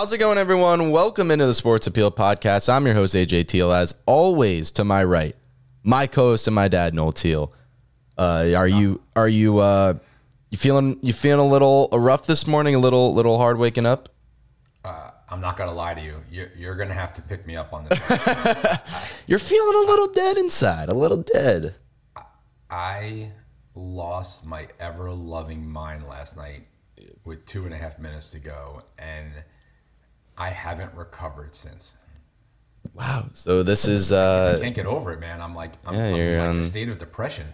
How's it going, everyone? Welcome into the Sports Appeal Podcast. I'm your host, AJ Teal. As always, to my right, my co-host and my dad, Noel Teal. Uh, are you are you uh, you feeling you feeling a little rough this morning? A little little hard waking up? Uh, I'm not gonna lie to you. You're, you're gonna have to pick me up on this. You're feeling a little dead inside, a little dead. I lost my ever loving mind last night with two and a half minutes to go, and I haven't recovered since. Wow. So this is I uh, can't get over it, man. I'm like, I'm, Yeah, I'm you're, in like um, a state of depression.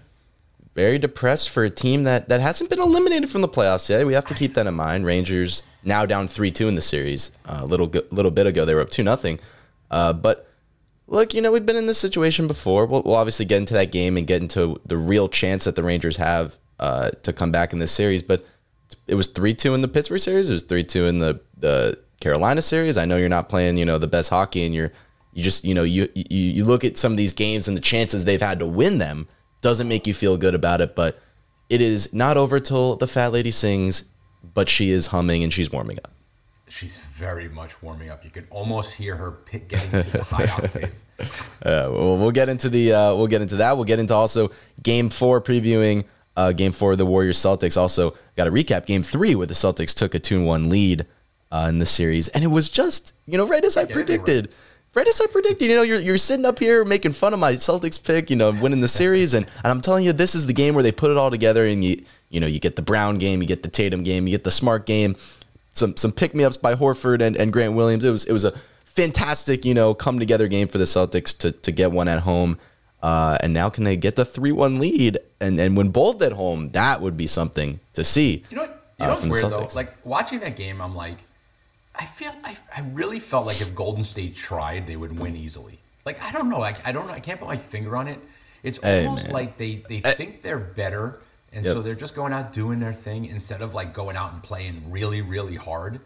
very depressed for a team that that hasn't been eliminated from the playoffs yet. We have to keep that in mind. Rangers now down three two in the series. Uh, a little little bit ago they were up two nothing. Uh, but look, you know we've been in this situation before. We'll, we'll obviously get into that game and get into the real chance that the Rangers have uh, to come back in this series. But it was three two in the Pittsburgh series. It was three two in the the Carolina series. I know you're not playing you know the best hockey and you're you just you know you you, you look at some of these games and the chances they've had to win them doesn't make you feel good about it. But it is not over till the fat lady sings, but she is humming and she's warming up. She's very much warming up. You can almost hear her getting to the high octave. Uh, we'll, we'll get into the uh, we'll get into that. We'll get into also Game Four previewing uh, Game Four of the Warriors Celtics. Also got a recap Game Three where the Celtics took a two one lead uh, in the series, and it was just you know right as I predicted. Right as I predicted, you know, you're, you're sitting up here making fun of my Celtics pick, you know, winning the series, and, and I'm telling you, this is the game where they put it all together, and you you know, you get the Brown game, you get the Tatum game, you get the Smart game, some some pick me ups by Horford and, and Grant Williams. It was it was a fantastic, you know, come together game for the Celtics to to get one at home. Uh, and now can they get the three one lead and and win both at home? That would be something to see. You know what? You Uh, what's from the weird though? Like watching that game, I'm like, I feel, I, I really felt like if Golden State tried, they would win easily. Like I don't know, I, I don't know, I can't put my finger on it. It's Hey, almost man. like they they think they're better, and Yep. so they're just going out doing their thing instead of like going out and playing really really hard.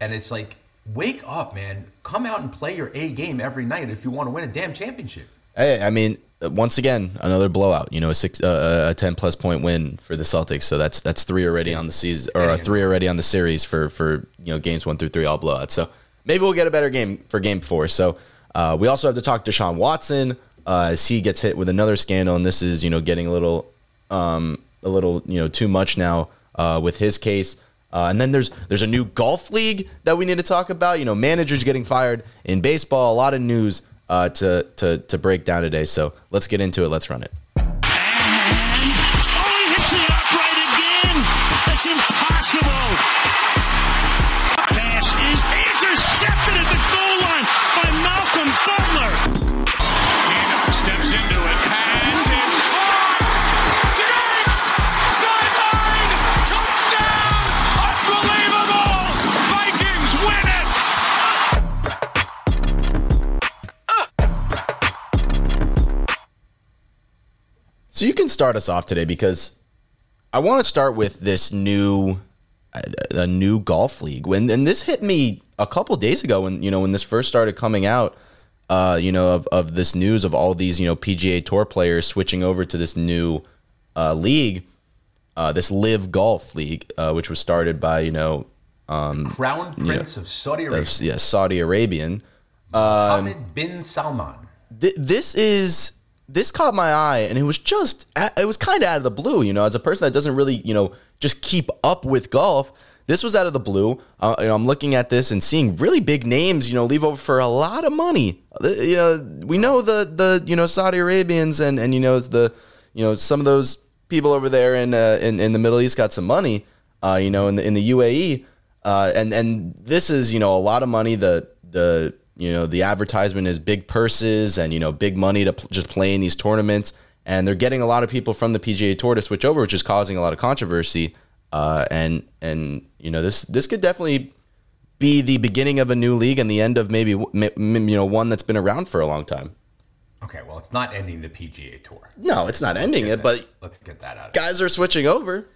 And it's like, wake up, man! Come out and play your A game every night if you want to win a damn championship. Hey, I mean, once again, another blowout. You know, a six, uh, a ten plus point win for the Celtics. So that's that's three already on the season, or uh, three already on the series for for you know games one through three all blowouts. So maybe we'll get a better game for game four. So uh, we also have to talk Deshaun Watson uh, as he gets hit with another scandal, and this is you know getting a little um, a little you know too much now uh, with his case. Uh, and then there's there's a new golf league that we need to talk about. You know, managers getting fired in baseball. A lot of news uh, to to to break down today. So let's get into it. Let's run it. So you can start us off today because I want to start with this new a new golf league. When and this hit me a couple days ago when you know when this first started coming out. Uh, you know of, of this news of all these you know PGA Tour players switching over to this new uh, league, uh, this LIV Golf League, uh, which was started by you know Crown Prince of Saudi Arabia, of, yeah, Saudi Arabian. Mohammed bin Salman. Th- this is this caught my eye and it was just it was kind of out of the blue you know? As a person that doesn't really you know just keep up with golf this was out of the blue. Uh, you know, i'm looking at this and seeing really big names you know leave over for a lot of money. Uh, you know we know the the you know saudi arabians and and you know the you know some of those people over there in uh, in, in the middle east got some money uh, you know in the in the uae uh, and and this is you know a lot of money. The the you know the advertisement is big purses and you know big money to pl- just play in these tournaments and they're getting a lot of people from the PGA Tour to switch over which is causing a lot of controversy uh, and and you know this this could definitely be the beginning of a new league and the end of maybe m- m- you know one that's been around for a long time Okay, well, it's not ending the PGA Tour. no it's not ending it but Let's get that out. Of guys are switching over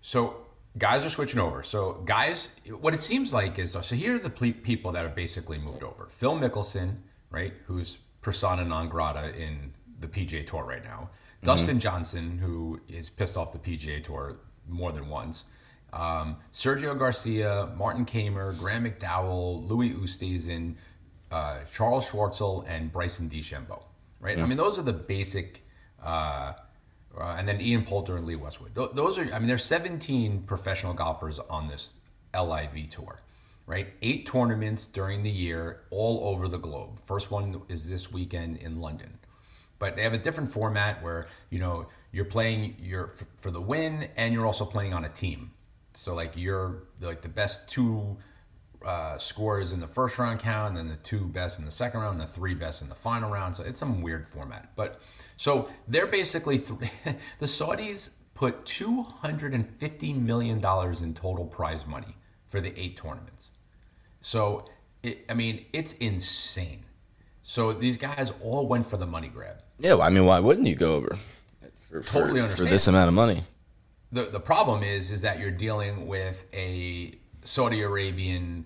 So guys are switching over. So guys, what it seems like is so here are the ple- people that have basically moved over. Phil Mickelson, right, who's persona non grata in the PGA Tour right now. Dustin Johnson, who is pissed off the PGA Tour more than once, um, Sergio Garcia, Martin Kaymer, Graham McDowell, Louis Oosthuizen, uh, Charles Schwartzel, and Bryson DeChambeau. Right? I mean, those are the basic. Uh, uh, and then Ian Poulter and Lee Westwood. Th- those are, I mean, there's 17 professional golfers on this LIV tour, right? Eight tournaments during the year, all over the globe. First one is this weekend in London, but they have a different format where you know you're playing your f- for the win, and you're also playing on a team. So like you're like the best two uh, scores in the first round count, and then the two best in the second round, and the three best in the final round. So it's some weird format. But so they're basically th- the Saudis put two hundred and fifty million dollars in total prize money for the eight tournaments. So it, I mean, it's insane. So these guys all went for the money grab. Yeah, well, I mean, why wouldn't you go over for, for, Totally for this amount of money? the the problem is is that you're dealing with a Saudi Arabian,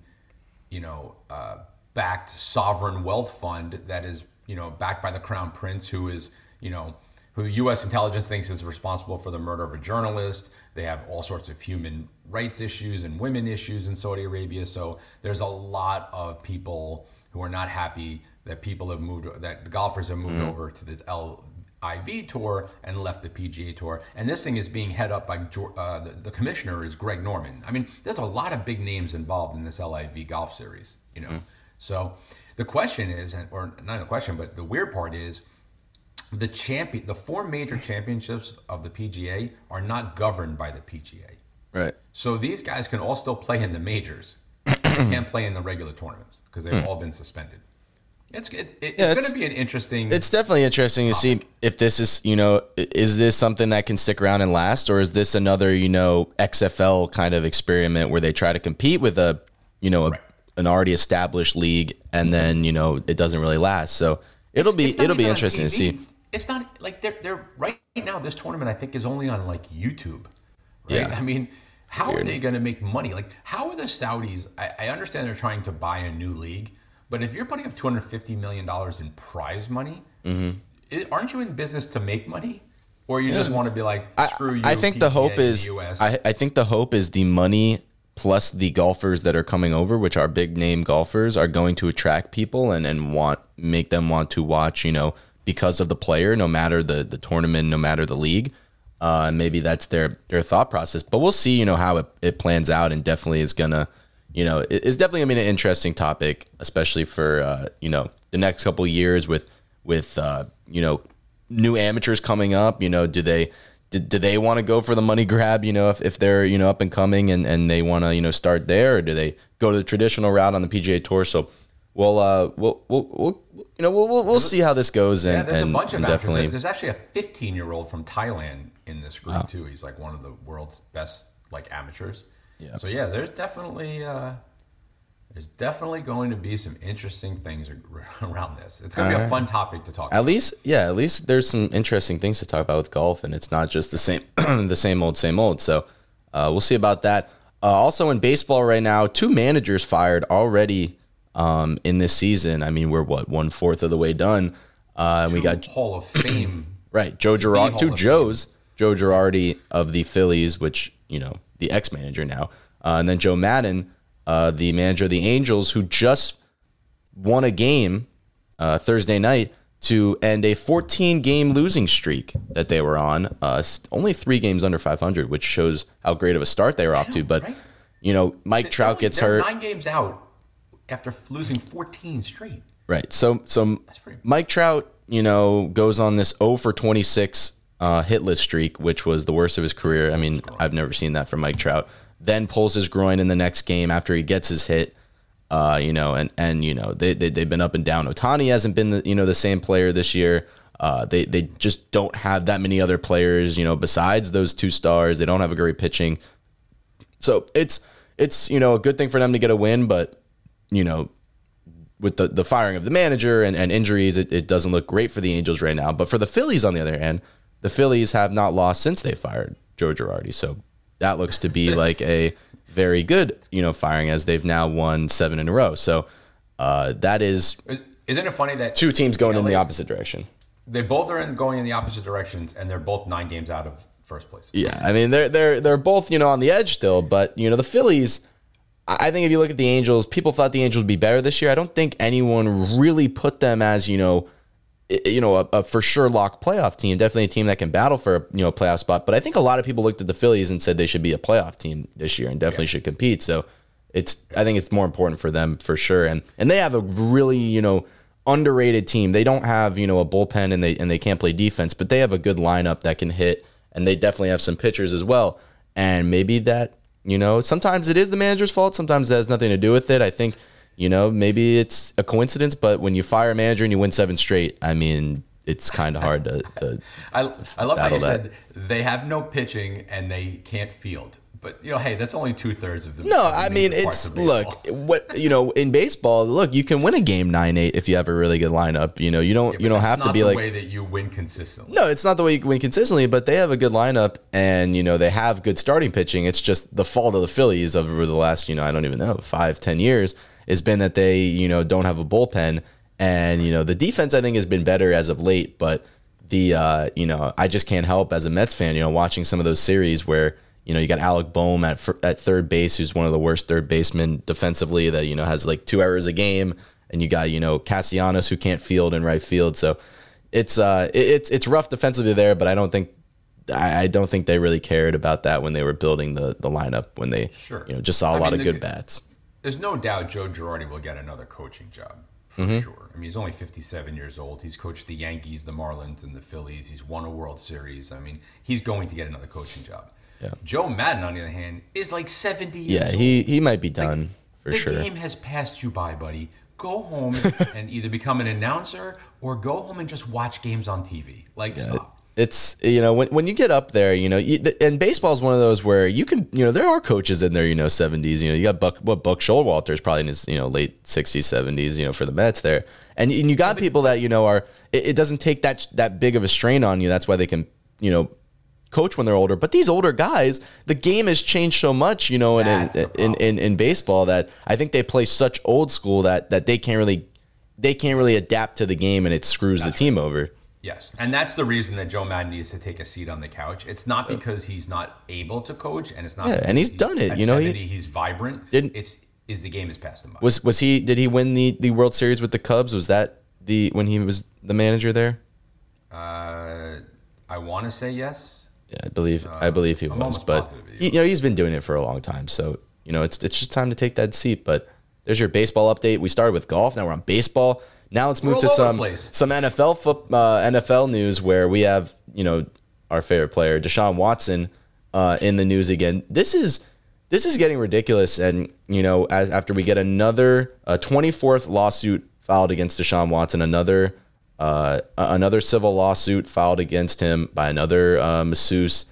you know, uh, backed sovereign wealth fund that is you know backed by the crown prince, who is you know who U.S. intelligence thinks is responsible for the murder of a journalist. They have all sorts of human rights issues and women issues in Saudi Arabia. So there's a lot of people who are not happy that people have moved that the golfers have moved over to the LIV tour and left the PGA tour. And this thing is being head up by uh, the, the commissioner is Greg Norman. I mean, there's a lot of big names involved in this LIV golf series. You know, so the question is, or not the question, but the weird part is the champion, the four major championships of the PGA are not governed by the PGA. Right. So these guys can all still play in the majors. they can't play in the regular tournaments because they've hmm. all been suspended. It's it, it, Yeah, it's going to be an interesting. It's definitely interesting to see if this is, you know, is this something that can stick around and last, or is this another, you know, XFL kind of experiment where they try to compete with a, you know, a, Right. an already established league, and mm-hmm. then you know it doesn't really last. So it'll be It's it'll be interesting to see. It's not like they're they're right now. This tournament I think is only on like YouTube. Right? Yeah. I mean, how are they going to make money? Like, how are the Saudis? I, I understand they're trying to buy a new league, but if you're putting up two hundred fifty million dollars in prize money, Mm-hmm. i- aren't you in business to make money, or you just want to be like, I- screw you? I think the hope is US. I, I think the hope is the money plus the golfers that are coming over, which are big name golfers, are going to attract people and, and want make them want to watch, you know, because of the player, no matter the, the tournament, no matter the league. Uh, and maybe that's their their thought process. But we'll see, you know, how it, it plans out and definitely is gonna, you know, it- it's definitely gonna be an interesting topic, especially for uh, you know, the next couple years with with uh, you know, new amateurs coming up, you know, do they do, do they want to go for the money grab, you know, if, if they're, you know, up and coming and, and they want to, you know, start there or do they go to the traditional route on the PGA tour? So we'll, uh, we'll, we'll, we'll you know, we'll, we'll, we'll see how this goes and, Yeah, there's and, a bunch of definitely, There's actually a 15 year old from Thailand in this group too. He's like one of the world's best like amateurs. Yeah. So yeah, there's definitely uh, there's definitely going to be some interesting things around this. It's going to be a fun topic to talk. at about. least, yeah, at least there's some interesting things to talk about with golf and it's not just the same, the same old, same old. So, uh, we'll see about that. Uh, also in baseball right now, two managers fired already, um, in this season. I mean, we're what, one fourth of the way done. Uh, and we got Hall of Fame. Right, Joe Girardi, two of Fame. Joes, Joe Girardi of the Phillies, which you know the ex-manager now, uh, and then Joe Maddon, uh, the manager of the Angels, who just won a game uh, Thursday night to end a 14-game losing streak that they were on. Uh, only three games under 500, which shows how great of a start they were off to. But right? you know, Mike Trout gets hurt. Nine games out after losing 14 straight. Right. So so Mike Trout, you know, goes on this 0 for 26 uh, hitless streak, which was the worst of his career. I mean, I've never seen that from Mike Trout. Then pulls his groin in the next game after he gets his hit. Uh, you know, and and you know they, they they've been up and down. Ohtani hasn't been the you know the same player this year. Uh, they they just don't have that many other players. You know, besides those two stars, they don't have a great pitching. So it's it's you know a good thing for them to get a win, but you know with the, the firing of the manager and, and injuries, it, it doesn't look great for the Angels right now. But for the Phillies, on the other hand, the Phillies have not lost since they fired Joe Girardi. So that looks to be like a very good, you know, firing as they've now won seven in a row. So uh, that is Is- Isn't it funny that two teams going in the opposite direction. They both are in going in the opposite directions, and they're both nine games out of first place. Yeah, I mean they're they're they're both you know on the edge still, but you know the Phillies. I think if you look at the Angels, people thought the Angels would be better this year. I don't think anyone really put them as you know, you know a, a for sure lock playoff team. Definitely a team that can battle for a you know playoff spot. But I think a lot of people looked at the Phillies and said they should be a playoff team this year and definitely should compete. So it's I think it's more important for them for sure. And and they have a really you know underrated team. They don't have you know a bullpen and they and they can't play defense, but they have a good lineup that can hit, and they definitely have some pitchers as well. And maybe that you know sometimes it is the manager's fault. Sometimes it has nothing to do with it. I think you know maybe it's a coincidence, but when you fire a manager and you win seven straight, I mean it's kind of hard to. to I, I love how you that. said they have no pitching and they can't field. But you know, hey, that's only two thirds of the. No, I mean it's look what you know in baseball. Look, you can win a game nine eight if you have a really good lineup. You know you don't you don't have to be the like way that you win consistently. No, it's not the way you win consistently, but they have a good lineup and, you know, they have good starting pitching. It's just the fault of the Phillies over the last, you know, I don't even know, five, ten years has been that they, you know, don't have a bullpen. And, you know, the defense I think has been better as of late, but the uh, you know, I just can't help as a Mets fan, you know, watching some of those series where, you know, you got Alec Bohm at at third base, who's one of the worst third basemen defensively that, you know, has like two errors a game. And you got, you know, Castellanos who can't field in right field. So it's uh it- it's it's rough defensively there, but I don't think I, I don't think they really cared about that when they were building the the lineup when they Sure. you know just saw a I lot mean, of the- good bats. There's no doubt Joe Girardi will get another coaching job for Mm-hmm. sure. I mean, he's only 57 years old. He's coached the Yankees, the Marlins, and the Phillies. He's won a World Series. I mean, he's going to get another coaching job. Yeah. Joe Maddon, on the other hand, is like 70 years Yeah, he he might be done for the sure. The game has passed you by, buddy. Go home and either become an announcer or go home and just watch games on TV. Like, stop. It's you know when when you get up there, you know, you, and baseball is one of those where you can you know there are coaches in their you know seventies. You know, you got Buck what Buck Showalter is probably in his you know late sixties seventies. You know, for the Mets there, and, and you got people that you know are it, it doesn't take that that big of a strain on you. That's why they can you know coach when they're older. But these older guys, the game has changed so much, you know, in in, in, in in baseball that I think they play such old school that that they can't really they can't really adapt to the game, and it screws the team over. Yes, and that's the reason that Joe Maddon needs to take a seat on the couch. It's not because he's not able to coach, and it's not. Yeah, and he's done it, you know, he- he's vibrant. Didn't- it's is the game has passed him by. Was was he? Did he win the the World Series with the Cubs? Was that the when he was the manager there? Uh, I want to say yes. Yeah, I believe I believe he I'm was, but he you know he's been doing it for a long time. So you know it's it's just time to take that seat. But there's your baseball update. We started with golf. Now we're on baseball. Now let's move to some some NFL uh, NFL news where we have you know our favorite player Deshaun Watson uh, in the news again. This is this is getting ridiculous, and you know as after we get another uh, 24th lawsuit filed against Deshaun Watson, another uh, another civil lawsuit filed against him by another uh, masseuse.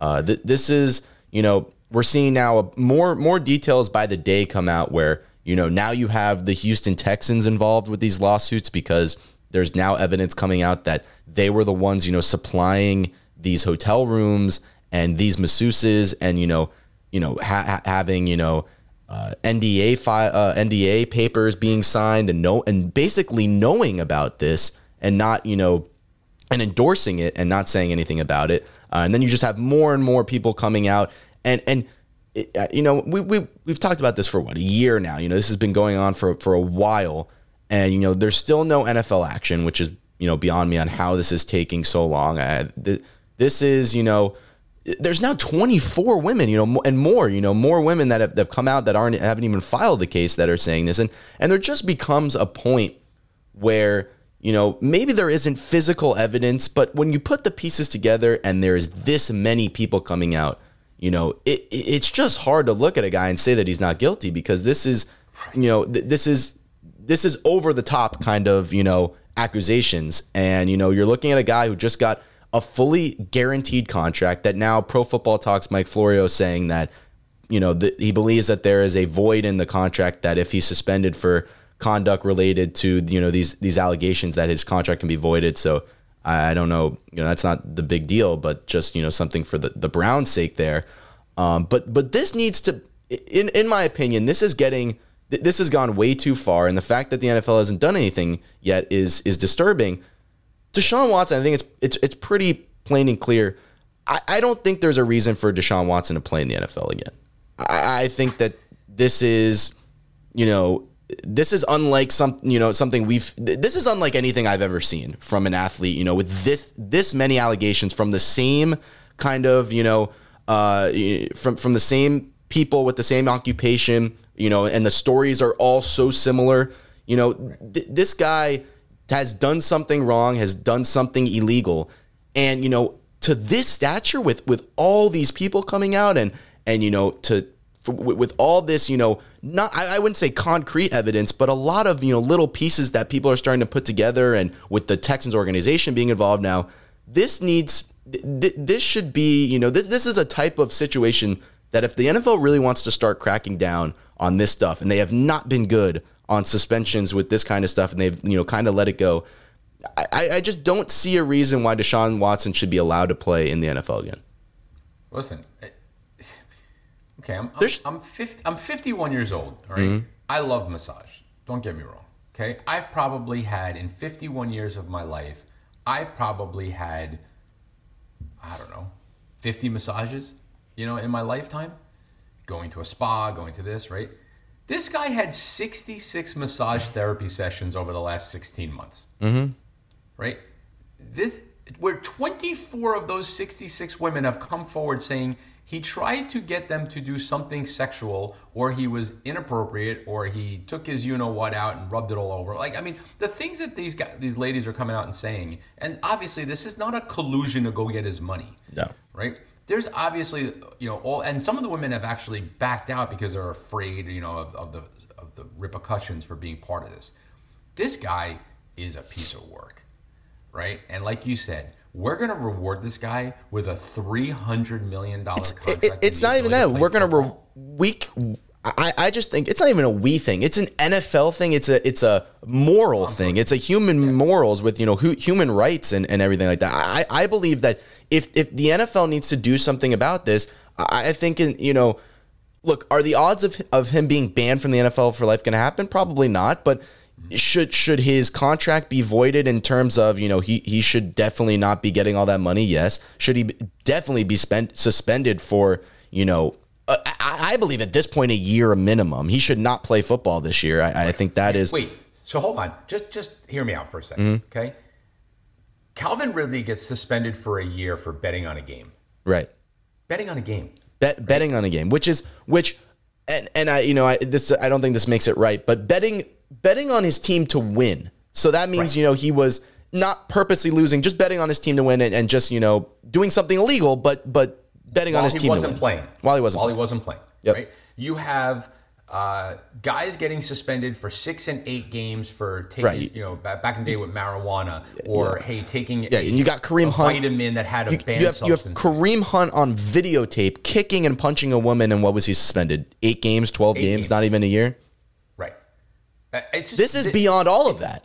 Uh, th- this is, you know, we're seeing now a, more more details by the day come out where you know now you have the Houston Texans involved with these lawsuits because there's now evidence coming out that they were the ones you know supplying these hotel rooms and these masseuses and you know you know ha- ha- having you know uh, NDA fi- uh, NDA papers being signed and no and basically knowing about this and not you know and endorsing it and not saying anything about it. Uh, and then you just have more and more people coming out and and it, uh, you know we we we've talked about this for what a year now. You know this has been going on for for a while, and you know there's still no NFL action, which is you know beyond me on how this is taking so long. I, th- this is you know there's now 24 women, you know, and more, you know, more women that have, that have come out that aren't haven't even filed the case that are saying this, and and there just becomes a point where you know maybe there isn't physical evidence, but when you put the pieces together and there's this many people coming out, you know, it, it- it's just hard to look at a guy and say that he's not guilty because this is, you know, th- this is this is over the top kind of you know accusations, and you know you're looking at a guy who just got a fully guaranteed contract that now Pro Football Talks Mike Florio saying that you know that he believes that there is a void in the contract that if he's suspended for conduct related to you know these these allegations that his contract can be voided. So I, don't know, you know that's not the big deal, but just you know something for the the Browns' sake there. Um, but but this needs to, in in my opinion, this is getting this has gone way too far, and the fact that the NFL hasn't done anything yet is is disturbing. Deshaun Watson, I think it's it's it's pretty plain and clear. I, I don't think there's a reason for Deshaun Watson to play in the NFL again. I, I think that this is, you know, this is unlike some, you know, something we've. This is unlike anything I've ever seen from an athlete. You know, with this this many allegations from the same kind of, you know, uh, from from the same people with the same occupation. You know, and the stories are all so similar. You know, th- this guy has done something wrong, has done something illegal, and you know, to this stature with with all these people coming out and and you know to with all this you know not I, wouldn't say concrete evidence but a lot of you know little pieces that people are starting to put together and with the texans organization being involved now this needs th- this should be you know th- this is a type of situation that if the nfl really wants to start cracking down on this stuff and they have not been good on suspensions with this kind of stuff and they've you know kind of let it go I, I just don't see a reason why Deshaun Watson should be allowed to play in the NFL again. Listen, Okay, I'm I'm, I'm, 50, I'm 51 years old. All right? mm-hmm. I love massage. Don't get me wrong. Okay, I've probably had in 51 years of my life, I've probably had, I don't know, 50 massages. You know, in my lifetime, going to a spa, going to this, right? This guy had 66 massage therapy sessions over the last 16 months. Mm-hmm. Right? This where 24 of those 66 women have come forward saying he tried to get them to do something sexual or he was inappropriate or he took his you know what out and rubbed it all over. Like i mean the things that these guys these ladies are coming out and saying and obviously this is not a collusion to go get his money. No. Right? There's obviously you know all and some of the women have actually backed out because they're afraid you know of, of the of the repercussions for being part of this. This guy is a piece of work. Right? And like you said we're going to reward this guy with a three hundred million dollar contract. It, it's not even that. We're going to re- week. I, I just think it's not even a we thing. It's an NFL thing. It's a it's a moral thing. It's a human yeah. morals with you know hu- human rights and, and everything like that. I, I believe that if if the NFL needs to do something about this, I, I think in, you know, look, are the odds of of him being banned from the NFL for life going to happen? Probably not. But should should his contract be voided in terms of you know he he should definitely not be getting all that money? Yes. Should he definitely be spent suspended for you know? Uh, I, I, believe at this point a year minimum. He should not play football this year. I, I think that is. Wait. So hold on. Just just hear me out for a 2nd mm-hmm. Okay. Calvin Ridley gets suspended for a year for betting on a game. Right. Betting on a game. Bet, right. Betting on a game, which is which, and and I you know I this I don't think this makes it right, but betting betting on his team to win. So that means, right. you know, he was not purposely losing, just betting on his team to win and, and just, you know, doing something illegal, but but betting While on his team he wasn't playing. While he wasn't While playing. he wasn't playing. Yep. Right? You have uh, guys getting suspended for six and eight games for taking, right. you know, back in the day with marijuana, or yeah. hey, taking yeah, a, and you got Kareem Hunt vitamin that had a you, banned you have, substance. You have Kareem Hunt on videotape kicking and punching a woman, and what was he suspended? Eight games, twelve games, games, not even a year. Uh, just, this is it, beyond all of that.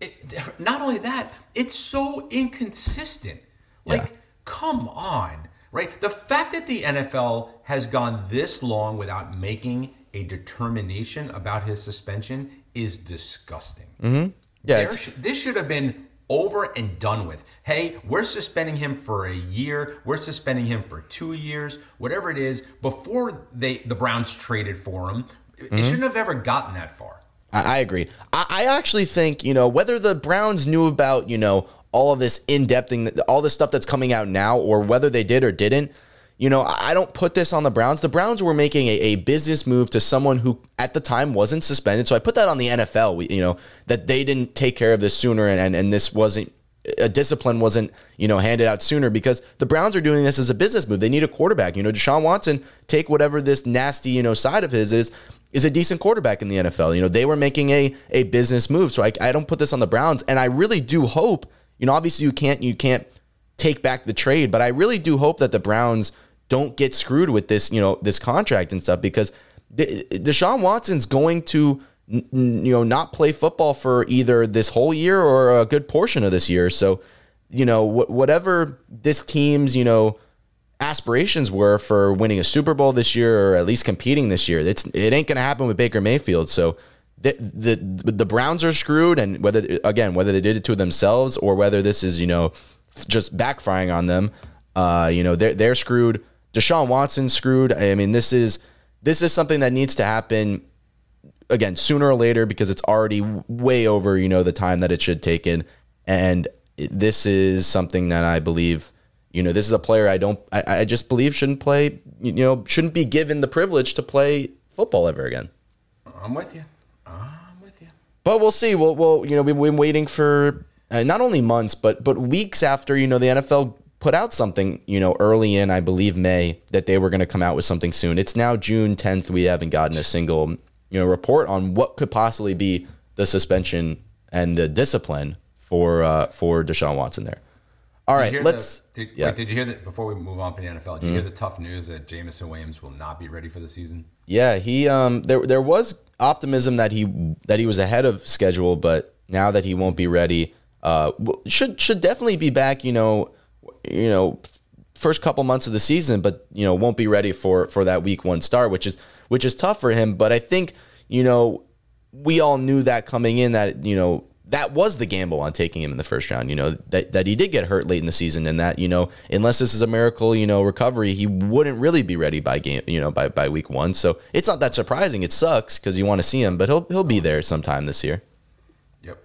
It, not only that, it's so inconsistent. Like, yeah. come on, right? The fact that the NFL has gone this long without making a determination about his suspension is disgusting. Mm-hmm. Yeah, sh- this should have been over and done with. Hey, we're suspending him for a year. We're suspending him for two years. Whatever it is, before they the Browns traded for him, mm-hmm. it shouldn't have ever gotten that far. I, I agree. I, I actually think you know whether the Browns knew about you know all of this in depthing, all this stuff that's coming out now, or whether they did or didn't. You know, I don't put this on the Browns. The Browns were making a, a business move to someone who at the time wasn't suspended. So I put that on the NFL, we, you know, that they didn't take care of this sooner and, and, and this wasn't a discipline wasn't, you know, handed out sooner because the Browns are doing this as a business move. They need a quarterback. You know, Deshaun Watson, take whatever this nasty, you know, side of his is is a decent quarterback in the NFL. You know, they were making a a business move. So I, I don't put this on the Browns. And I really do hope, you know, obviously you can't you can't take back the trade, but I really do hope that the Browns don't get screwed with this, you know, this contract and stuff because Deshaun Watson's going to you know not play football for either this whole year or a good portion of this year. So, you know, whatever this team's, you know, aspirations were for winning a Super Bowl this year or at least competing this year. It's it ain't going to happen with Baker Mayfield. So the, the the Browns are screwed, and whether again whether they did it to themselves or whether this is you know just backfiring on them. Uh, you know, they're they're screwed. Deshaun Watson screwed. I mean, this is this is something that needs to happen again sooner or later because it's already way over you know the time that it should take in and this is something that i believe you know this is a player i don't i, I just believe shouldn't play you know shouldn't be given the privilege to play football ever again I'm with you. I'm with you. but we'll see we'll, we'll you know we've been waiting for uh, not only months but but weeks after you know the nfl put out something you know early in i believe may that they were going to come out with something soon it's now june 10th we haven't gotten a single you know report on what could possibly be the suspension and the discipline for uh, for Deshaun Watson there. All right, let's The, did, yeah. Mm-hmm. wait, did you hear that before we move on from the NFL? Did you hear the tough news that Jameson Williams will not be ready for the season? Yeah, he um there there was optimism that he that he was ahead of schedule, but now that he won't be ready, uh should should definitely be back, you know, you know, first couple months of the season, but you know, won't be ready for for that week 1 start, which is which is tough for him, but I think, you know, we all knew that coming in that, you know, that was the gamble on taking him in the first round, you know, that, that he did get hurt late in the season and that, you know, unless this is a miracle, you know, recovery, he wouldn't really be ready by game, you know, by, by week one. So it's not that surprising. It sucks because you want to see him, but he'll, he'll be there sometime this year. Yep.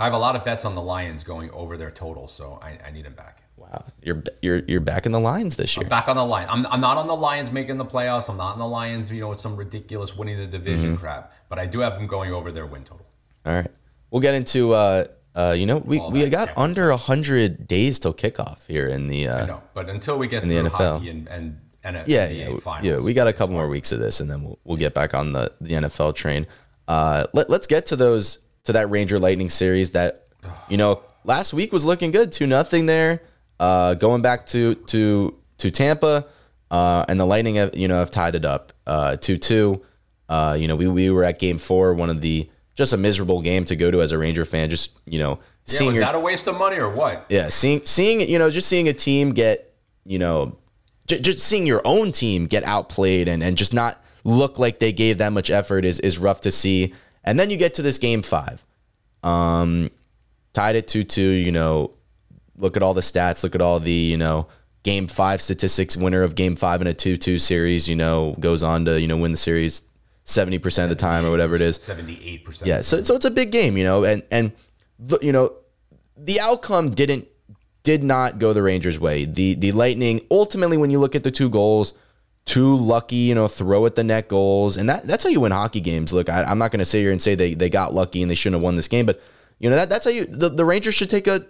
I have a lot of bets on the Lions going over their total, so I, I need him back. Wow. You're, you're, you're back in the Lions this year. Back on the line. I'm, I'm not on the Lions making the playoffs. I'm not on the Lions, you know, with some ridiculous winning the division Mm-hmm. crap. But I do have them going over their win total. All right. We'll get into, uh, uh, you know, we, All we got under a hundred days till kickoff here in the, uh, No, but until we get in the NFL. and and, and yeah, yeah, finals, yeah. We got a couple more weeks of this, and then we'll we'll get back on the the NFL train. Uh, let let's get to those to that Ranger Lightning series that you know last week was looking good, two nothing there. Uh, going back to to to Tampa, uh, and the Lightning have you know have tied it up uh two two. Uh, you know we we were at Game Four, one of the just a miserable game to go to as a Ranger fan. Just you know Yeah, seeing was your that a waste of money or what? yeah, seeing seeing you know just seeing a team get you know j- just seeing your own team get outplayed and and just not look like they gave that much effort is is rough to see. And then you get to this game five, um, tied at two two. You know, look at all the stats. Look at all the you know game five statistics. Winner of game five in a two two series. You know, goes on to you know win the series seventy percent of the time or whatever it is. Seventy-eight percent. Yeah, so so it's a big game, you know, and and you know, the outcome didn't did not go the Rangers' way. The the Lightning ultimately, when you look at the two goals, two lucky, you know, throw at the net goals, and that that's how you win hockey games. Look, I, I'm not going to sit here and say they they got lucky and they shouldn't have won this game, but you know that that's how you the, the Rangers should take a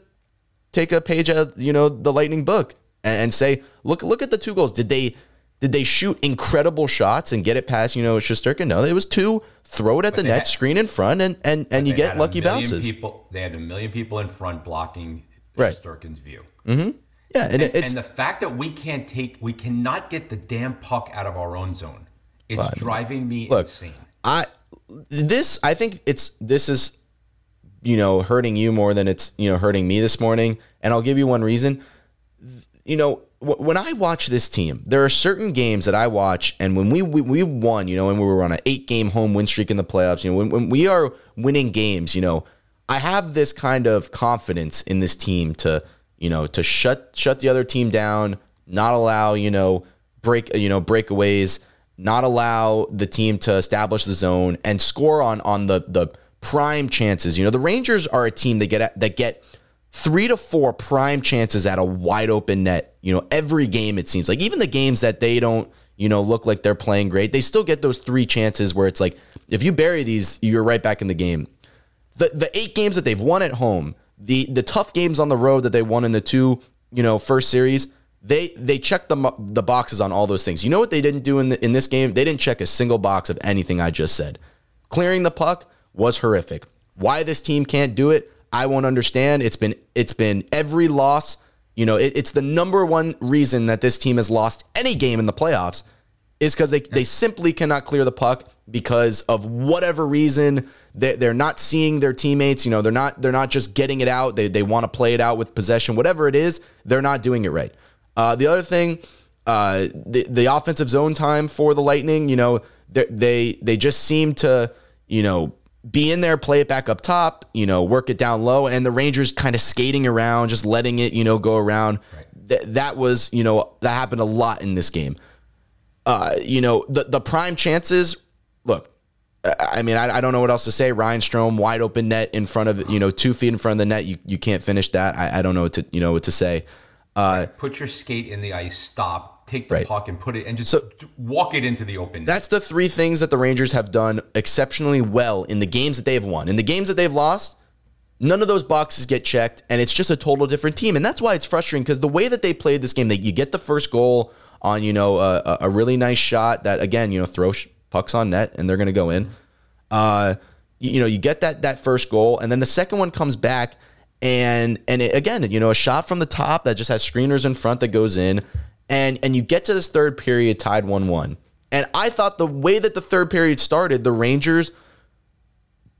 take a page out of you know the Lightning book and, and say, look look at the two goals. Did they did they shoot incredible shots and get it past you know Shesterkin? No, it was two. Throw it at the they net, had- screen in front, and and and you get lucky bounces. People, they had a million people in front blocking Right. Sturkin's view. Mm-hmm. Yeah, and, it's and the fact that we can't take, we cannot get the damn puck out of our own zone. It's driving me look, insane. I this I think it's this is you know hurting you more than it's you know hurting me this morning, and I'll give you one reason. You know when I watch this team, there are certain games that I watch, and when we we, we won, you know, and we were on an eight game home win streak in the playoffs, you know, when, when we are winning games, you know, I have this kind of confidence in this team to you know to shut shut the other team down, not allow you know break you know breakaways not allow the team to establish the zone and score on on the the prime chances. You know, the Rangers are a team that get that get three to four prime chances at a wide open net. You know, every game it seems like even the games that they don't you know look like they're playing great, they still get those three chances where it's like if you bury these, you're right back in the game. The the eight games that they've won at home, the the tough games on the road that they won in the two you know first series they they checked the the boxes on all those things. You know what they didn't do in the, in this game? They didn't check a single box of anything I just said. Clearing the puck was horrific. Why this team can't do it, I won't understand. It's been it's been every loss. You know, it, it's the number one reason that this team has lost any game in the playoffs is because they, they simply cannot clear the puck because of whatever reason they, they're not seeing their teammates you know they're not they're not just getting it out they, they want to play it out with possession whatever it is they're not doing it right uh, the other thing uh, the, the offensive zone time for the lightning you know they they they just seem to you know be in there play it back up top you know work it down low and the rangers kind of skating around just letting it you know go around th- that was you know that happened a lot in this game. Uh, you know the the prime chances. Look, I mean I, I don't know what else to say. Ryan Strome wide open net in front of you know two feet in front of the net. You you can't finish that. I, I don't know what to you know what to say. Uh, Put your skate in the ice, stop, take the Right. puck and put it, and just So- walk it into the open. That's the three things that the Rangers have done exceptionally well in the games that they have won. In the games that they've lost, none of those boxes get checked, and it's just a total different team. And that's why it's frustrating because the way that they played this game, that you get the first goal on you know a, a- really nice shot that again you know throw pucks on net and they're going to go in. Uh, you, you know you get that that first goal, and then the second one comes back. And and it, again, you know, a shot from the top that just has screeners in front that goes in, and and you get to this third period tied one one. And I thought the way that the third period started, the Rangers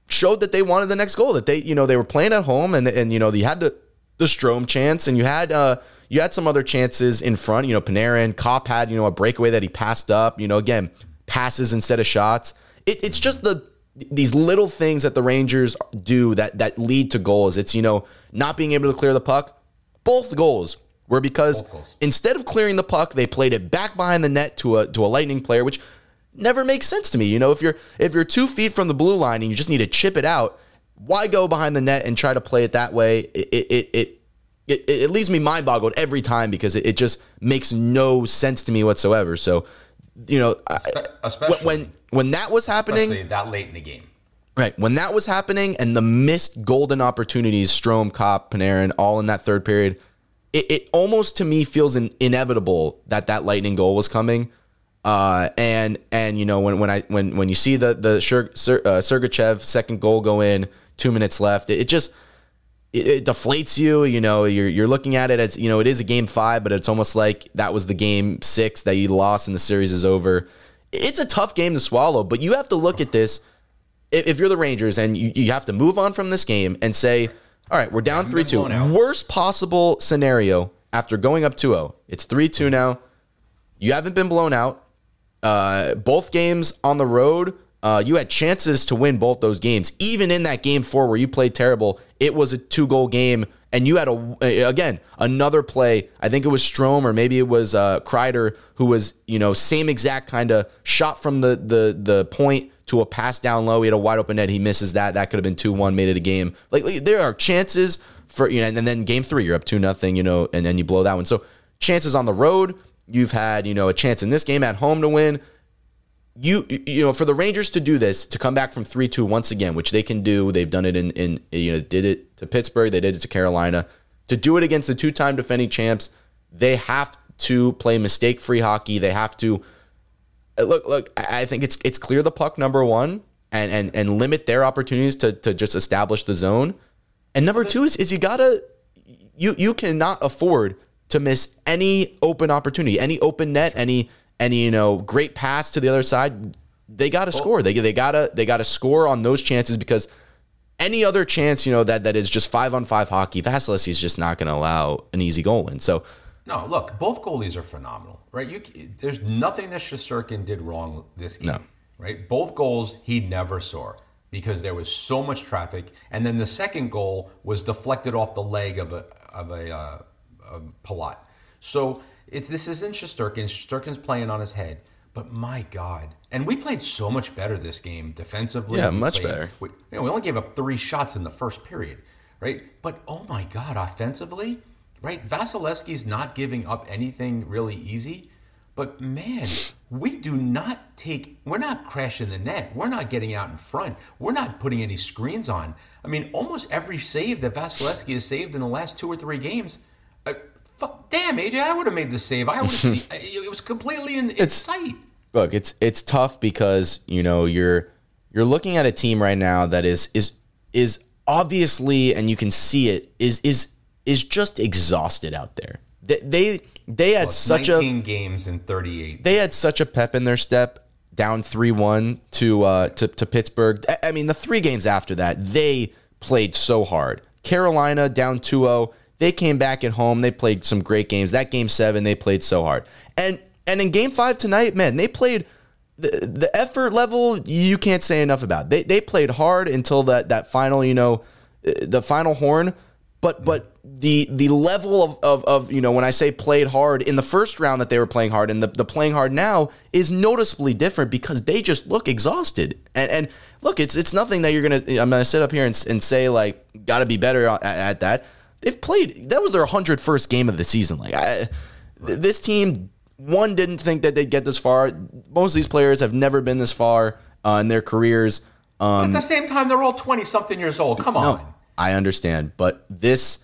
showed that they wanted the next goal. That they, you know, they were playing at home, and and you know, you had the the Strome chance, and you had uh you had some other chances in front. You know, Panarin, Copp had you know a breakaway that he passed up. You know, again, passes instead of shots. It, it's just the these little things that the Rangers do that that lead to goals. It's you know not being able to clear the puck. Both goals were because instead of clearing the puck, they played it back behind the net to a to a Lightning player, which never makes sense to me. You know, if you're if you're two feet from the blue line and you just need to chip it out, why go behind the net and try to play it that way? It it it it, it, it leaves me mind boggled every time because it, it just makes no sense to me whatsoever. So, you know, I- especially when when that was happening, especially that late in the game. Right. When that was happening and the missed golden opportunities, Strome, Copp, Panarin, all in that third period, it, it almost to me feels in, inevitable that that lightning goal was coming. Uh, and and you know when when I when when you see the the Ser, uh, Sergachev second goal go in, two minutes left, it, it just it, it deflates you. You know, you're you're looking at it as you know it is a game five, but it's almost like that was the game six that you lost and the series is over. It's a tough game to swallow, but you have to look at this if, if you're the Rangers and you, you have to move on from this game and say, all right, we're down 3 2. Worst possible scenario after going up 2 0. It's 3 2 now. You haven't been blown out. Uh, both games on the road, uh, you had chances to win both those games. Even in that game four where you played terrible, it was a two goal game. And you had a again another play. I think it was Strome or maybe it was uh, Kreider who was you know same exact kind of shot from the the the point to a pass down low. He had a wide open net. He misses that. That could have been two one, made it a game. Like like, there are chances for you know, and then game three you're up two nothing, you know, and then you blow that one. So chances on the road. You've had you know a chance in this game at home to win you you know for the Rangers to do this to come back from three two once again, which they can do. They've done it in in you know did it to Pittsburgh, they did it to Carolina. To do it against the two time defending champs, they have to play mistake free hockey. They have to Uh, look look. I think it's it's clear the puck number one and and and limit their opportunities to to just establish the zone. And number two is is you gotta you you cannot afford to miss any open opportunity, any open net, any any you know great pass to the other side. They got to score. They they gotta they gotta score on those chances because any other chance you know that that is just five on five hockey, Vasilevskiy is just not going to allow an easy goal in. So No, look, both goalies are phenomenal, right? You, there's nothing that Shesterkin did wrong this game, No. right? Both goals he never saw because there was so much traffic, and then the second goal was deflected off the leg of a of a, uh, of Palat. So it's this isn't Shesterkin. Shesterkin's playing on his head, but my God! And we played so much better this game defensively. Yeah, We much played- better. we, you know, we only gave up three shots in the first period, right? But oh my God, offensively, right? Vasilevskiy's not giving up anything really easy. But man, we do not take, we're not crashing the net. We're not getting out in front. We're not putting any screens on. I mean, almost every save that Vasilevskiy has saved in the last two or three games, uh, fuck, damn, AJ, I would have made the save. I would have seen, it was completely in, in It's- sight. look, it's it's tough because you know you're you're looking at a team right now that is is is obviously, and you can see it is is is just exhausted out there. They they, they had such a games in 38. they had such a pep in their step down 3-1 to uh to, to Pittsburgh. I- I mean the three games after that, they played so hard. Carolina down 2-0. They came back at home. They played some great games. That game 7, they played so hard. And and in game 5 tonight, man, they played the, the effort level you can't say enough about. They they played hard until that that final, you know, uh, the final horn, but but the the level of, of of you know when I say played hard in the first round that they were playing hard and the, the playing hard now is noticeably different because they just look exhausted. And and look it's it's nothing that you're gonna I'm gonna sit up here and, and say like got to be better at, at, that. They've played that was their 101st game of the season. Like I, this team one didn't think that they'd get this far. Most of these players have never been this far uh, in their careers. At the same time, they're all 20 something years old. Come on. no, I understand, but this,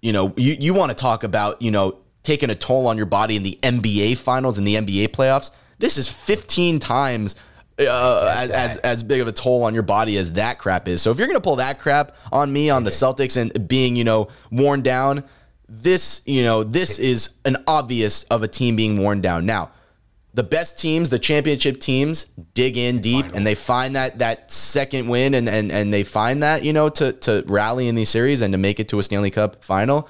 you know, you, you want to talk about, you know, taking a toll on your body in the NBA finals and the NBA playoffs. This is 15 times uh, as, as as big of a toll on your body as that crap is. So if you're gonna pull that crap on me on the Celtics and being, you know, worn down, this, you know, this is an obvious of a team being worn down. Now, the best teams, the championship teams, dig in deep and they find that that second win and and, and they find that you know to to rally in these series and to make it to a Stanley Cup final.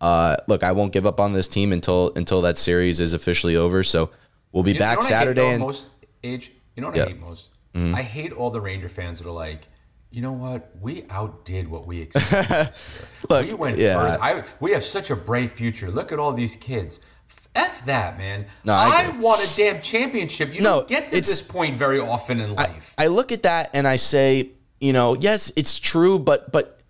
Uh, look, I won't give up on this team until until that series is officially over. So we'll be You back know I hate, Saturday and most age. You know what Yeah. Mm-hmm. I hate most? I hate all the Ranger fans that are like, you know what? We outdid what we expected. Look, we went yeah. further. I, we have such a bright future. Look at all these kids. F that, man. No, I I, want a damn championship. You No, don't get to this point very often in life. I look at that and I say, you know, yes, it's true, but but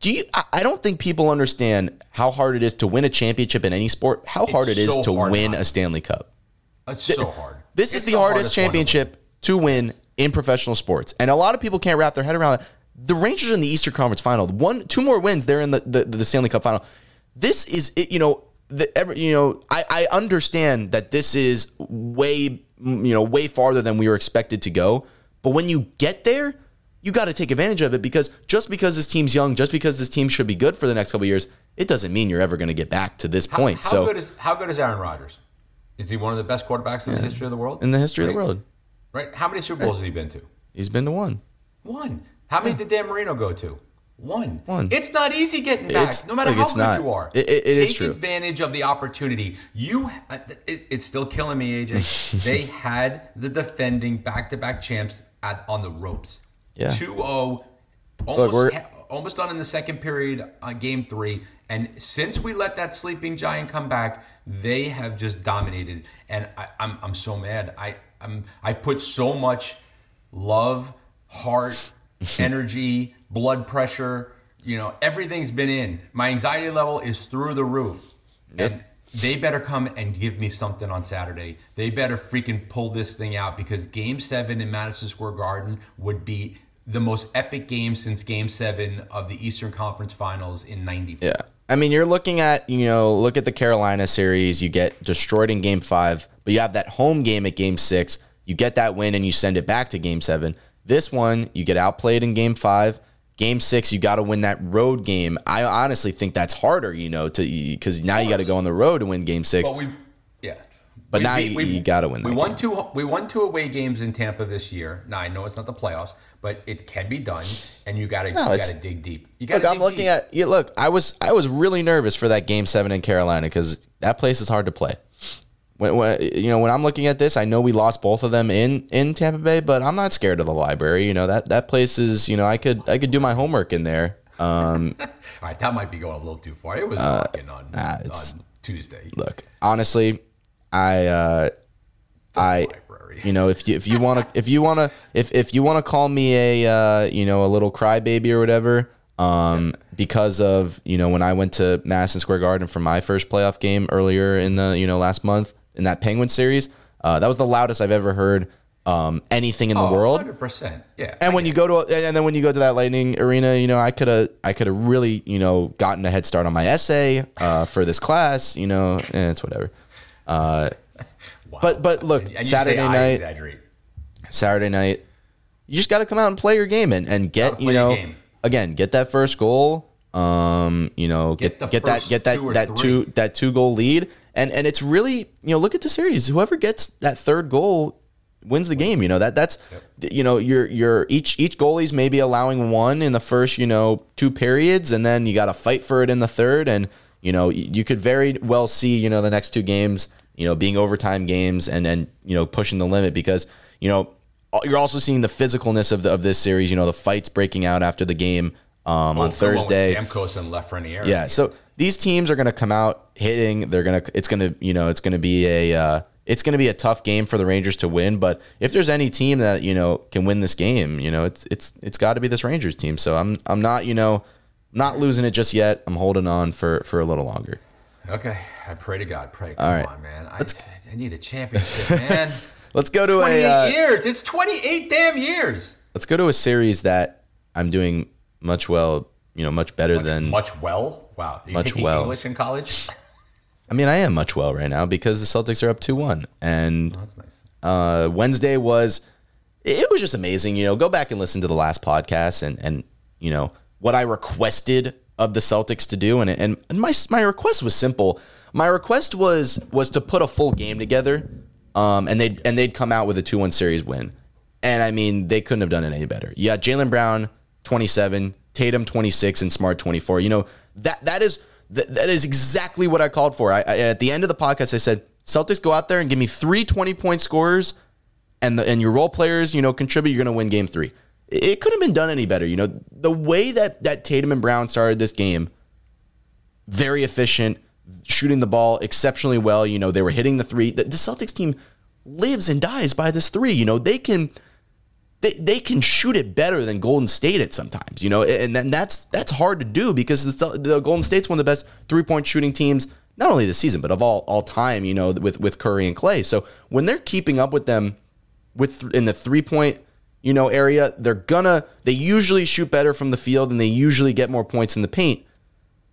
do you? I, I don't think people understand how hard it is to win a championship in any sport. How hard it is so to win man. a Stanley Cup. it's so hard. This It's is the, hardest one to win. championship to win in professional sports, and a lot of people can't wrap their head around it. The Rangers are in the Eastern Conference Final. One, two more wins, they're in the the, the Stanley Cup Final. This is it. You know, the every, you know, I I understand that this is way you know way farther than we were expected to go, but when you get there. You got to take advantage of it because just because this team's young, just because this team should be good for the next couple of years, it doesn't mean you're ever going to get back to this point. How so, good is how good is Aaron Rodgers? Is he one of the best quarterbacks in the history of the world? in the history of the world, Right? How many Super Bowls has he been to? he's been to one. One. How many did Dan Marino go to? One. One. It's not easy getting back, It's- no matter like, how good not. you are. It- it- it Take is true. advantage of the opportunity. You, uh, it, it's still killing me, AJ. they had the defending back-to-back champs at, on the ropes. Yeah. 2-0, almost, ha- almost done in the second period on game three. And since we let that sleeping giant come back, they have just dominated. And I, I'm, I'm so mad. I, I'm, I've put so much love, heart, energy, blood pressure. You know, everything's been in. My anxiety level is through the roof. And they better come and give me something on Saturday. They better freaking pull this thing out because game seven in Madison Square Garden would be the most epic game since game seven of the Eastern Conference Finals in 94. Yeah. I mean, you're looking at, you know, look at the Carolina series. You get destroyed in game five, but you have that home game at game six. You get that win and you send it back to game seven. This one, you get outplayed in game five. Game six, you got to win that road game. I honestly think that's harder, you know, to because now you got to go on the road to win game six. But we've, yeah. But We- now we- you- you gotta win We that won game. two. We won two away games in Tampa this year. Now I know it's not the playoffs, but it can be done, and you got to No, you got to dig deep. You got Look, I'm looking at yeah, look, I was I was really nervous for that game seven in Carolina because that place is hard to play. When, when you know when I'm looking at this, I know we lost both of them in in Tampa Bay, but I'm not scared of the library. You know that that place is you know I could I could do my homework in there. Um, All right, that might be going a little too far. It was on, Uh, nah, on Tuesday. look, honestly, I uh, I library. you know if you if you want to if you want to if if you want to call me a uh, you know a little crybaby or whatever um because of you know when I went to Madison Square Garden for my first playoff game earlier in the you know last month in that Penguin series uh, that was the loudest I've ever heard um anything in the world 100%. Yeah. and when you go to and then when you go to that Lightning arena, you know, I could have I could have really you know gotten a head start on my essay uh, for this class. You know, eh, it's whatever. Uh, Wow. but but look, And Saturday I night, exaggerate. Saturday night, you just got to come out and play your game and and get you know again get that first goal. Um, you know, Get get get, that get that that two that two goal lead, and and it's really you know look at the series. Whoever gets that third goal wins the game. You know that that's you know you're you're each each goalie's maybe allowing one in the first you know two periods, and then you got to fight for it in the third, and you know you, could very well see you know the next two games you know being overtime games, and then you know pushing the limit because you know you're also seeing the physicalness of the, of this series. You know the fights breaking out after the game. um, on went with Thursday. Stamkos and Lafreniere. Yeah. So these teams are going to come out hitting. They're going to. It's going to. You know. It's going to be a. Uh, it's going to be a tough game for the Rangers to win. But if there's any team that you know can win this game, you know, it's it's it's got to be this Rangers team. So I'm I'm not you know not losing it just yet. I'm holding on for for a little longer. Okay. I pray to God. Pray. Come All right. on, man. I, I need a championship, man. Let's go to 28 a. Uh, years. It's 28 damn years. let's go to a series that I'm doing much well. You know, much better than. Much well. Wow. Are you Much taking well. English in college? I mean, I am much well right now because the Celtics are up two one, and That's nice. uh, Wednesday was it was just amazing. You know, go back and listen to the last podcast and and you know what I requested of the Celtics to do, and and, and my my request was simple. My request was was to put a full game together, um, and they and they'd come out with a two one series win, and I mean they couldn't have done it any better. Yeah, Jaylen Brown twenty seven, Tatum twenty six, and Smart twenty four. You know that that is that, is exactly what I called for. I, I at the end of the podcast I said Celtics go out there and give me three 20 point scorers and the and your role players, you know, contribute, you're going to win game 3. It, it couldn't have been done any better, you know. The way that that Tatum and Brown started this game, very efficient, shooting the ball exceptionally well, you know, they were hitting the 3. The, the Celtics team lives and dies by this 3, you know. They can they, they can shoot it better than Golden State at sometimes, you know, and then that's that's hard to do because the, uh, the Golden State's one of the best three point shooting teams not only this season but of all all time, you know, with with Curry and Klay. So when they're keeping up with them with in the three point you know area, they're gonna they usually shoot better from the field and they usually get more points in the paint.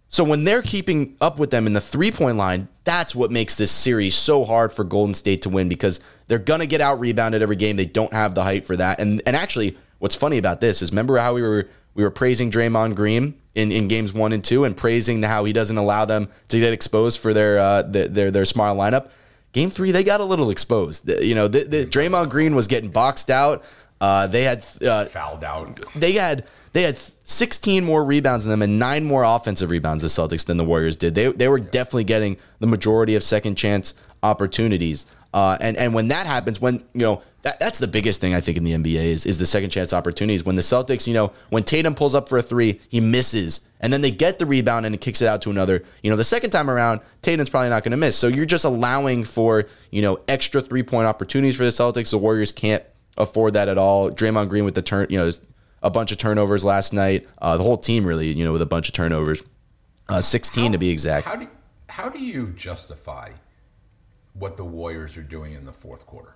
So when they're keeping up with them in the three point line, that's what makes this series so hard for Golden State to win because they're gonna get out rebounded every game. They don't have the height for that. And and actually, what's funny about this is remember how we were we were praising Draymond Green in, in games one and two and praising how he doesn't allow them to get exposed for their uh, their, their their smart lineup. Game three, they got a little exposed. You know, the, the, Draymond Green was getting boxed out. Uh, they had uh, Fouled out. they had they had 16 more rebounds than them and nine more offensive rebounds the Celtics than the Warriors did. They they were definitely getting the majority of second chance opportunities. Uh, and and when that happens, when you know that, that's the biggest thing I think in the NBA is is the second chance opportunities. When the Celtics, you know, when Tatum pulls up for a three, he misses, and then they get the rebound and it kicks it out to another. You know, the second time around, Tatum's probably not going to miss. So you're just allowing for you know extra three point opportunities for the Celtics. The Warriors can't afford that at all. Draymond Green with the turn, you know, a bunch of turnovers last night. Uh, the whole team really, you know, with a bunch of turnovers, uh, 16 to be exact. How do how do you justify what the Warriors are doing in the fourth quarter?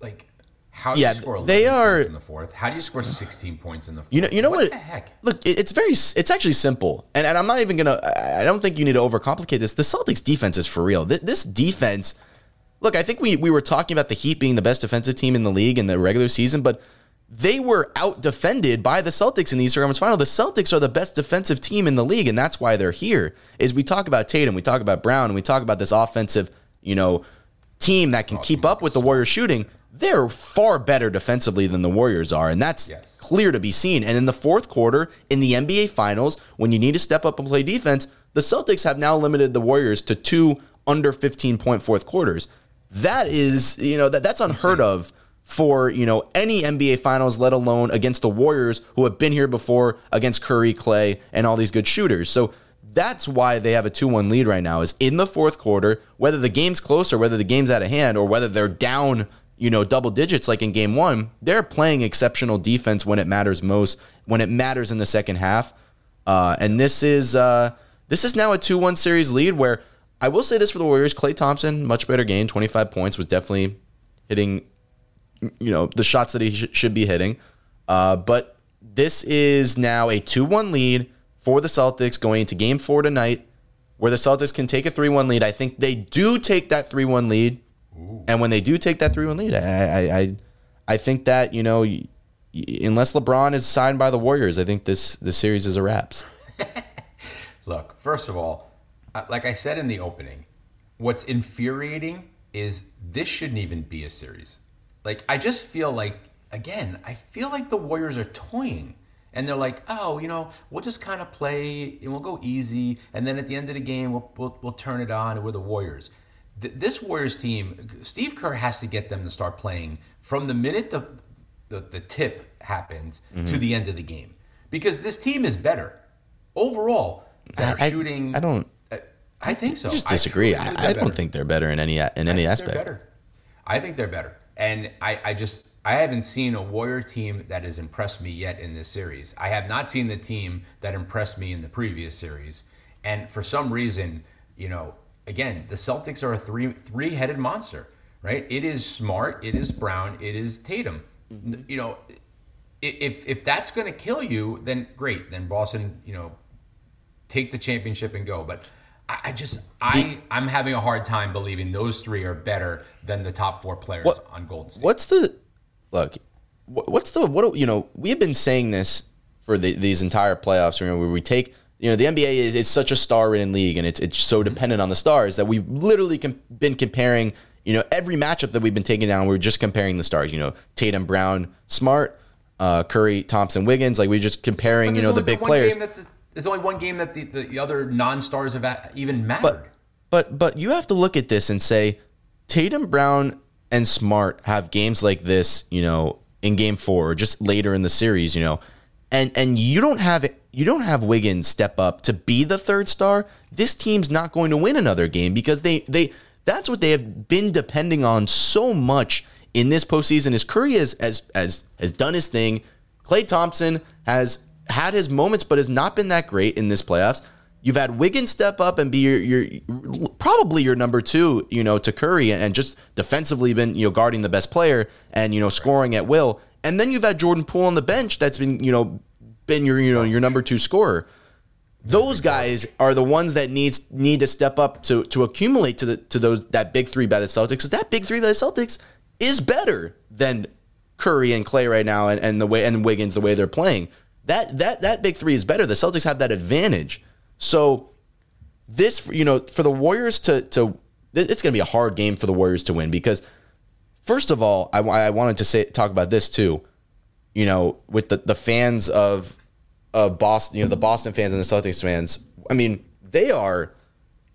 Like, how do Yeah, you score 11 they are- in the fourth? How do you score 16 points in the fourth? You know, you know what? what the heck? Look, it's very, it's actually simple, and, and I'm not even gonna. I I don't think you need to overcomplicate this. The Celtics defense is for real. This defense, look, I think we we were talking about the Heat being the best defensive team in the league in the regular season, but they were out defended by the Celtics in the Eastern Conference Final. The Celtics are the best defensive team in the league, and that's why they're here. Is we talk about Tatum, we talk about Brown, and we talk about this offensive, you know, team that can keep up with the Warriors shooting. They're far better defensively than the Warriors are, and that's Yes. clear to be seen. And in the fourth quarter, in the NBA Finals, when you need to step up and play defense, the Celtics have now limited the Warriors to two under 15 point fourth quarters. That is, you know, that that's unheard of for, you know, any NBA Finals, let alone against the Warriors who have been here before against Curry, Klay, and all these good shooters. So that's why they have a 2-1 lead right now is in the fourth quarter, whether the game's close or whether the game's out of hand or whether they're down you know, double digits like in game one, they're playing exceptional defense when it matters most, when it matters in the second half. Uh, and this is uh, this is now a 2-1 series lead where I will say this for the Warriors, Klay Thompson, much better game, 25 points, was definitely hitting, you know, the shots that he sh- should be hitting. Uh, but this is now a 2-1 lead for the Celtics going into game four tonight where the Celtics can take a 3-1 lead. I think they do take that 3-1 lead. And when they do take that 3-1 lead, I I I, I think that, you know, unless LeBron is signed by the Warriors, I think this this series is a wraps. Look, first of all, uh, like I said in the opening, what's infuriating is this shouldn't even be a series. Like I just feel like again, I feel like the Warriors are toying. And they're like, oh, you know, we'll just kind of play and we'll go easy, and then at the end of the game, we'll we'll, we'll turn it on, and we're the Warriors. Th- this Warriors team, Steve Kerr has to get them to start playing from the minute the the, the tip happens to mm-hmm. the end of the game because this team is better overall. They're I- shooting. I don't- I, I think so. I just disagree. I, I, don't better. think they're better in any in I any aspect. I think they're better. And I, I just I haven't seen a Warrior team that has impressed me yet in this series. I have not seen the team that impressed me in the previous series. And for some reason, you know, again, the Celtics are a three three headed monster, right? It is smart, it is Brown, it is Tatum. Mm-hmm. You know, if if that's going to kill you, then great. Then Boston, you know, take the championship and go. But I, I just I I'm having a hard time believing those three are better than the top four players What- on Golden State. What's the look? What's the what? You know, we have been saying this for the, these entire playoffs. You know, where we take you know the NBA is it's such a star-ridden league, and it's it's so dependent on the stars that we've literally com- been comparing. You know, every matchup that we've been taking down, we're just comparing the stars. You know, Tatum, Brown, Smart, uh, Curry, Thompson, Wiggins. Like we're just comparing. You know, the big players. the- there's only one game that the, the, the other non-stars have even mattered. But but you have to look at this and say Tatum, Brown, and Smart have games like this, you know, in game four or just later in the series, you know, and and you don't have you don't have Wiggins step up to be the third star. This team's not going to win another game because they they that's what they have been depending on so much in this postseason. Is Curry has as has, has done his thing. Klay Thompson has had his moments, but has not been that great in this playoffs. You've had Wiggins step up and be your, your probably your number two, you know, to Curry, and just defensively been you know guarding the best player and you know scoring at will. And then you've had Jordan Poole on the bench that's been you know been your you know your number two scorer. Those guys are the ones that needs need to step up to to accumulate to the to those that big three by the Celtics. Because that big three by the Celtics is better than Curry and Klay right now, and, and the way and Wiggins the way they're playing. That that that big three is better. The Celtics have that advantage. So this, you know, for the Warriors to to it's going to be a hard game for the Warriors to win because first of all, I, I wanted to say talk about this too. You know, with the the fans of of Boston, you know, the Boston fans and the Celtics fans. I mean, they are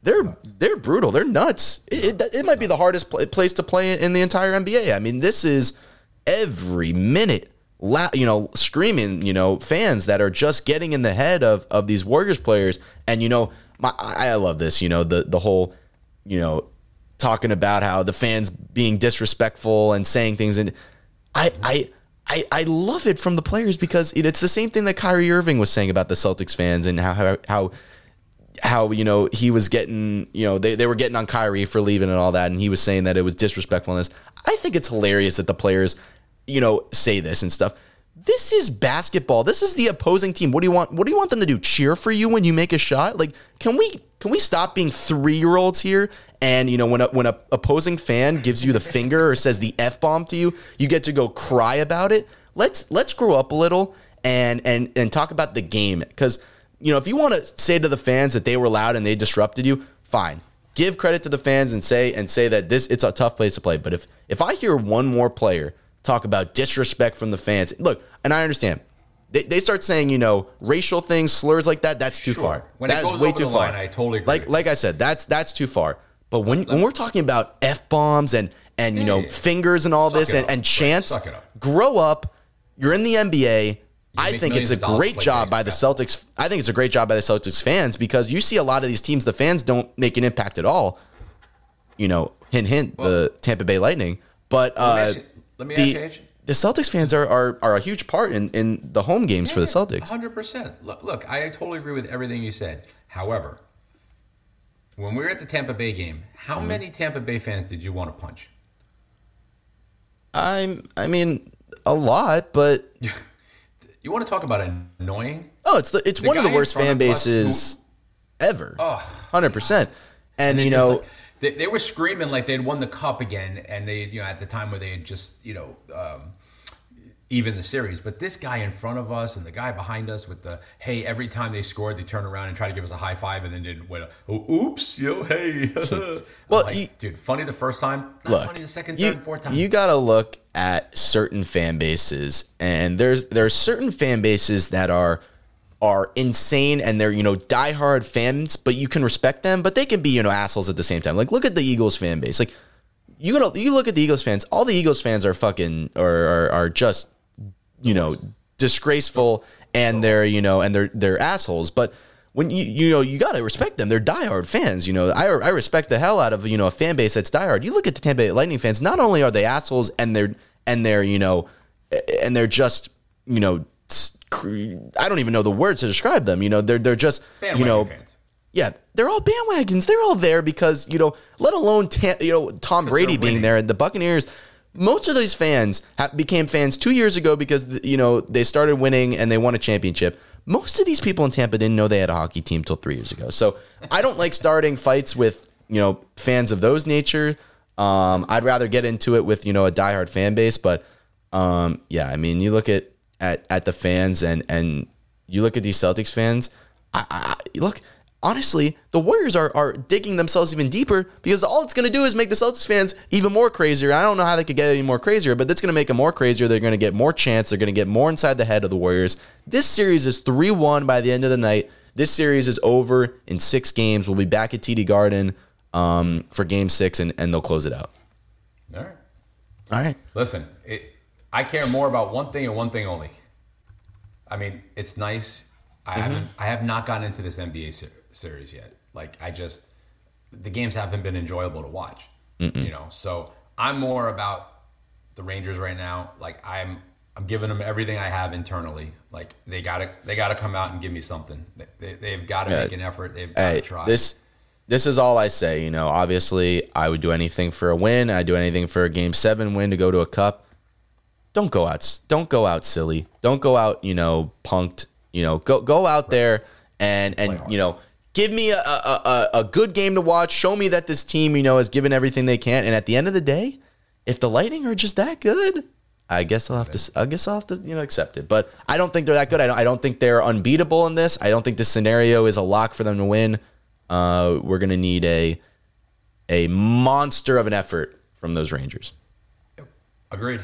they're they're brutal. They're nuts. It, it, it might be the hardest pl- place to play in the entire NBA. I mean, this is every minute, la- you know, screaming, you know, fans that are just getting in the head of of these Warriors players. And you know, my I love this. You know, the the whole, you know, talking about how the fans being disrespectful and saying things and I I I, I love it from the players because it- it's the same thing that Kyrie Irving was saying about the Celtics fans and how how, how how you know he was getting you know they, they were getting on Kyrie for leaving and all that and he was saying that it was disrespectfulness. I think it's hilarious that the players you know say this and stuff. This is basketball. This is the opposing team. What do you want? What do you want them to do? Cheer for you when you make a shot? Like, can we can we stop being three year olds here? And you know, when a when a opposing fan gives you the finger or says the f bomb to you, you get to go cry about it. Let's let's grow up a little and and and talk about the game because you know if you want to say to the fans that they were loud and they disrupted you, fine. Give credit to the fans and say and say that this it's a tough place to play. But if if I hear one more player talk about disrespect from the fans, look, and I understand. They, they start saying, you know, racial things, slurs like that. That's too Sure. far. When That is way too far. line, I totally agree. Like like I said, that's that's too far. But when when we're talking about f bombs and and you know Yeah. fingers and all Suck this and, up. and Right, chants, it up. grow up. You're in the NBA. I think it's a great job by the. Celtics. I think it's a great job by the Celtics fans because you see a lot of these teams, the fans don't make an impact at all. You know, hint hint, the Tampa Bay Lightning. But uh, you- let me ask the you, the Celtics fans are, are are a huge part in, in the home games for the Celtics. Hundred percent. Look, look, I totally agree with everything you said. However, when we were at the Tampa Bay game, how Mm-hmm. many Tampa Bay fans did you want to punch? I'm I mean a lot, but You want to talk about annoying? oh, it's the it's The one of the worst fan bases ever. Oh, Hundred percent. And you know, they, they were screaming like they'd won the cup again, and they, you know, at the time where they had just, you know, um, even the series. But this guy in front of us and the guy behind us with the hey, every time they scored, they turn around and try to give us a high five, and then did what? Oh, oops, yo, hey. Well, like, you- dude, funny the first time, not look, funny the second, you, third, fourth time. you got to look at certain fan bases, and there's there's certain fan bases that are are insane and they're you know diehard fans, but you can respect them, but they can be you know assholes at the same time. Like look at the Eagles fan base, like. You gotta you look at the Eagles fans. All the Eagles fans are fucking or are, are just you know disgraceful and they're you know and they're they're assholes. But when you you know you gotta respect them. They're diehard fans. You know I I respect the hell out of you know a fan base that's diehard. You look at the Tampa Bay Lightning fans. Not only are they assholes and they're and they're you know and they're just you know I don't even know the words to describe them. You know they're they're just Bandwagon you know fans. yeah, they're all bandwagons. They're all there because you know, let alone ta- you know Tom Brady being there and The Buccaneers, most of these fans ha- became fans two years ago because you know they started winning and they won a championship. Most of these people in Tampa didn't know they had a hockey team till three years ago. So I don't like starting fights with you know fans of those nature. Um, I'd rather get into it with you know a diehard fan base, but um, yeah, I mean, you look at at at the fans and and you look at these Celtics fans. I, I I- look honestly, the Warriors are are digging themselves even deeper because all it's going to do is make the Celtics fans even more crazier. I don't know how they could get any more crazier, but that's going to make them more crazier. They're going to get more chance. They're going to get more inside the head of the Warriors. This series is three one by the end of the night. This series is over in six games. We'll be back at TD Garden um, for Game Six, and and they'll close it out. All right. All right. Listen, it, I care more about one thing and one thing only. I mean, it's nice. I Mm-hmm. haven't. I have not gotten into this NBA ser- series yet. Like, I just the games haven't been enjoyable to watch. You know, so I'm more about the Rangers right now. Like, I'm. I'm giving them everything I have internally. Like they gotta, they gotta come out and give me something. They, they, they've got to Yeah. make an effort. They've got to Hey, try. this this is all I say. You know, obviously, I would do anything for a win. I'd do anything for a game seven win to go to a cup. Don't go out. Don't go out silly. Don't go out. You know, punked. You know, go go out there and and you know. Give me a, a, a, a good game to watch. Show me that this team, you know, has given everything they can. And at the end of the day, if the Lightning are just that good, I guess I'll have to. I guess I'll have to, you know, accept it. But I don't think they're that good. I don't, I don't think they're unbeatable in this. I don't think this scenario is a lock for them to win. Uh, we're gonna need a a monster of an effort from those Rangers. Agreed.